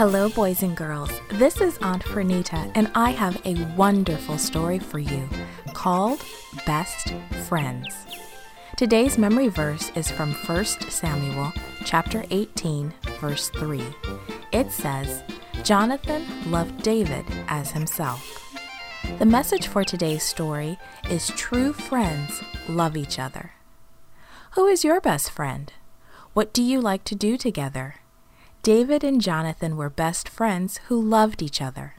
Hello, boys and girls. This is Aunt Fernita, and I have a wonderful story for you called Best Friends. Today's memory verse is from 1 Samuel chapter 18, verse 3. It says, Jonathan loved David as himself. The message for today's story is true friends love each other. Who is your best friend? What do you like to do together? David and Jonathan were best friends who loved each other.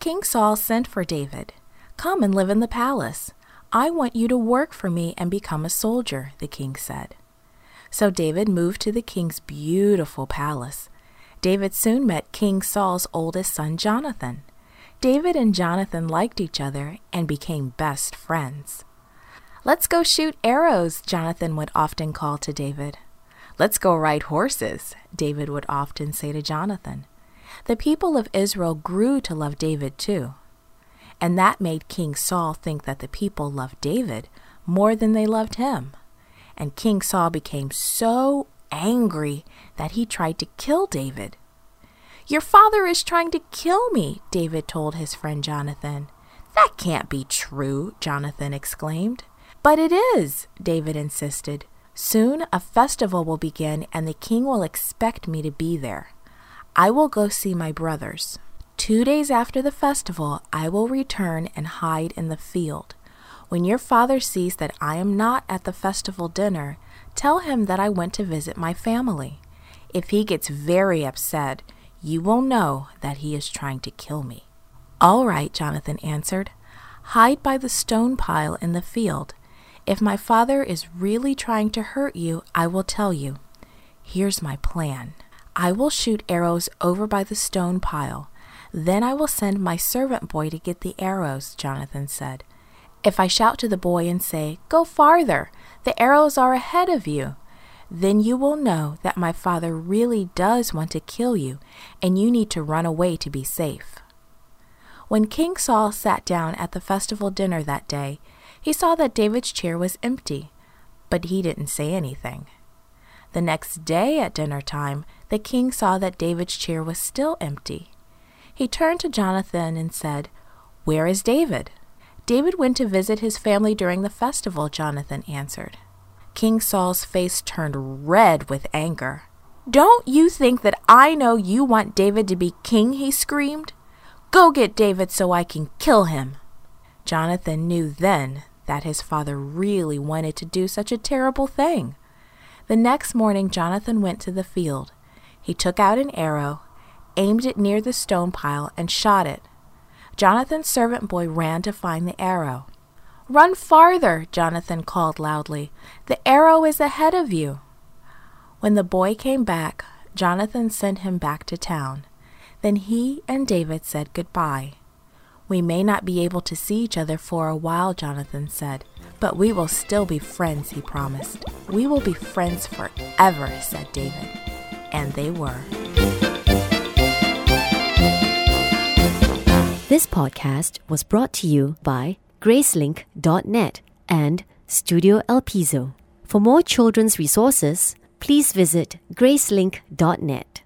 King Saul sent for David. Come and live in the palace. I want you to work for me and become a soldier, the king said. So David moved to the king's beautiful palace. David soon met King Saul's oldest son, Jonathan. David and Jonathan liked each other and became best friends. Let's go shoot arrows, Jonathan would often call to David. Let's go ride horses, David would often say to Jonathan. The people of Israel grew to love David too. And that made King Saul think that the people loved David more than they loved him. And King Saul became so angry that he tried to kill David. Your father is trying to kill me, David told his friend Jonathan. That can't be true, Jonathan exclaimed. But it is, David insisted. Soon a festival will begin, and the king will expect me to be there. I will go see my brothers. Two days after the festival, I will return and hide in the field. When your father sees that I am not at the festival dinner, tell him that I went to visit my family. If he gets very upset, you will know that he is trying to kill me. All right, Jonathan answered. Hide by the stone pile in the field. If my father is really trying to hurt you, I will tell you. Here's my plan. I will shoot arrows over by the stone pile. Then I will send my servant boy to get the arrows, Jonathan said. If I shout to the boy and say, Go farther, the arrows are ahead of you, then you will know that my father really does want to kill you, and you need to run away to be safe. When King Saul sat down at the festival dinner that day, he saw that David's chair was empty, but he didn't say anything. The next day at dinner time, the king saw that David's chair was still empty. He turned to Jonathan and said, Where is David? David went to visit his family during the festival, Jonathan answered. King Saul's face turned red with anger. Don't you think that I know you want David to be king? he screamed. Go get David so I can kill him. Jonathan knew then that his father really wanted to do such a terrible thing. The next morning, Jonathan went to the field. He took out an arrow, aimed it near the stone pile, and shot it. Jonathan's servant boy ran to find the arrow. Run farther, Jonathan called loudly. The arrow is ahead of you. When the boy came back, Jonathan sent him back to town. Then he and David said goodbye. We may not be able to see each other for a while, Jonathan said, but we will still be friends, he promised. We will be friends forever, said David. And they were. This podcast was brought to you by Gracelink.net and Studio El Piso. For more children's resources, please visit Gracelink.net.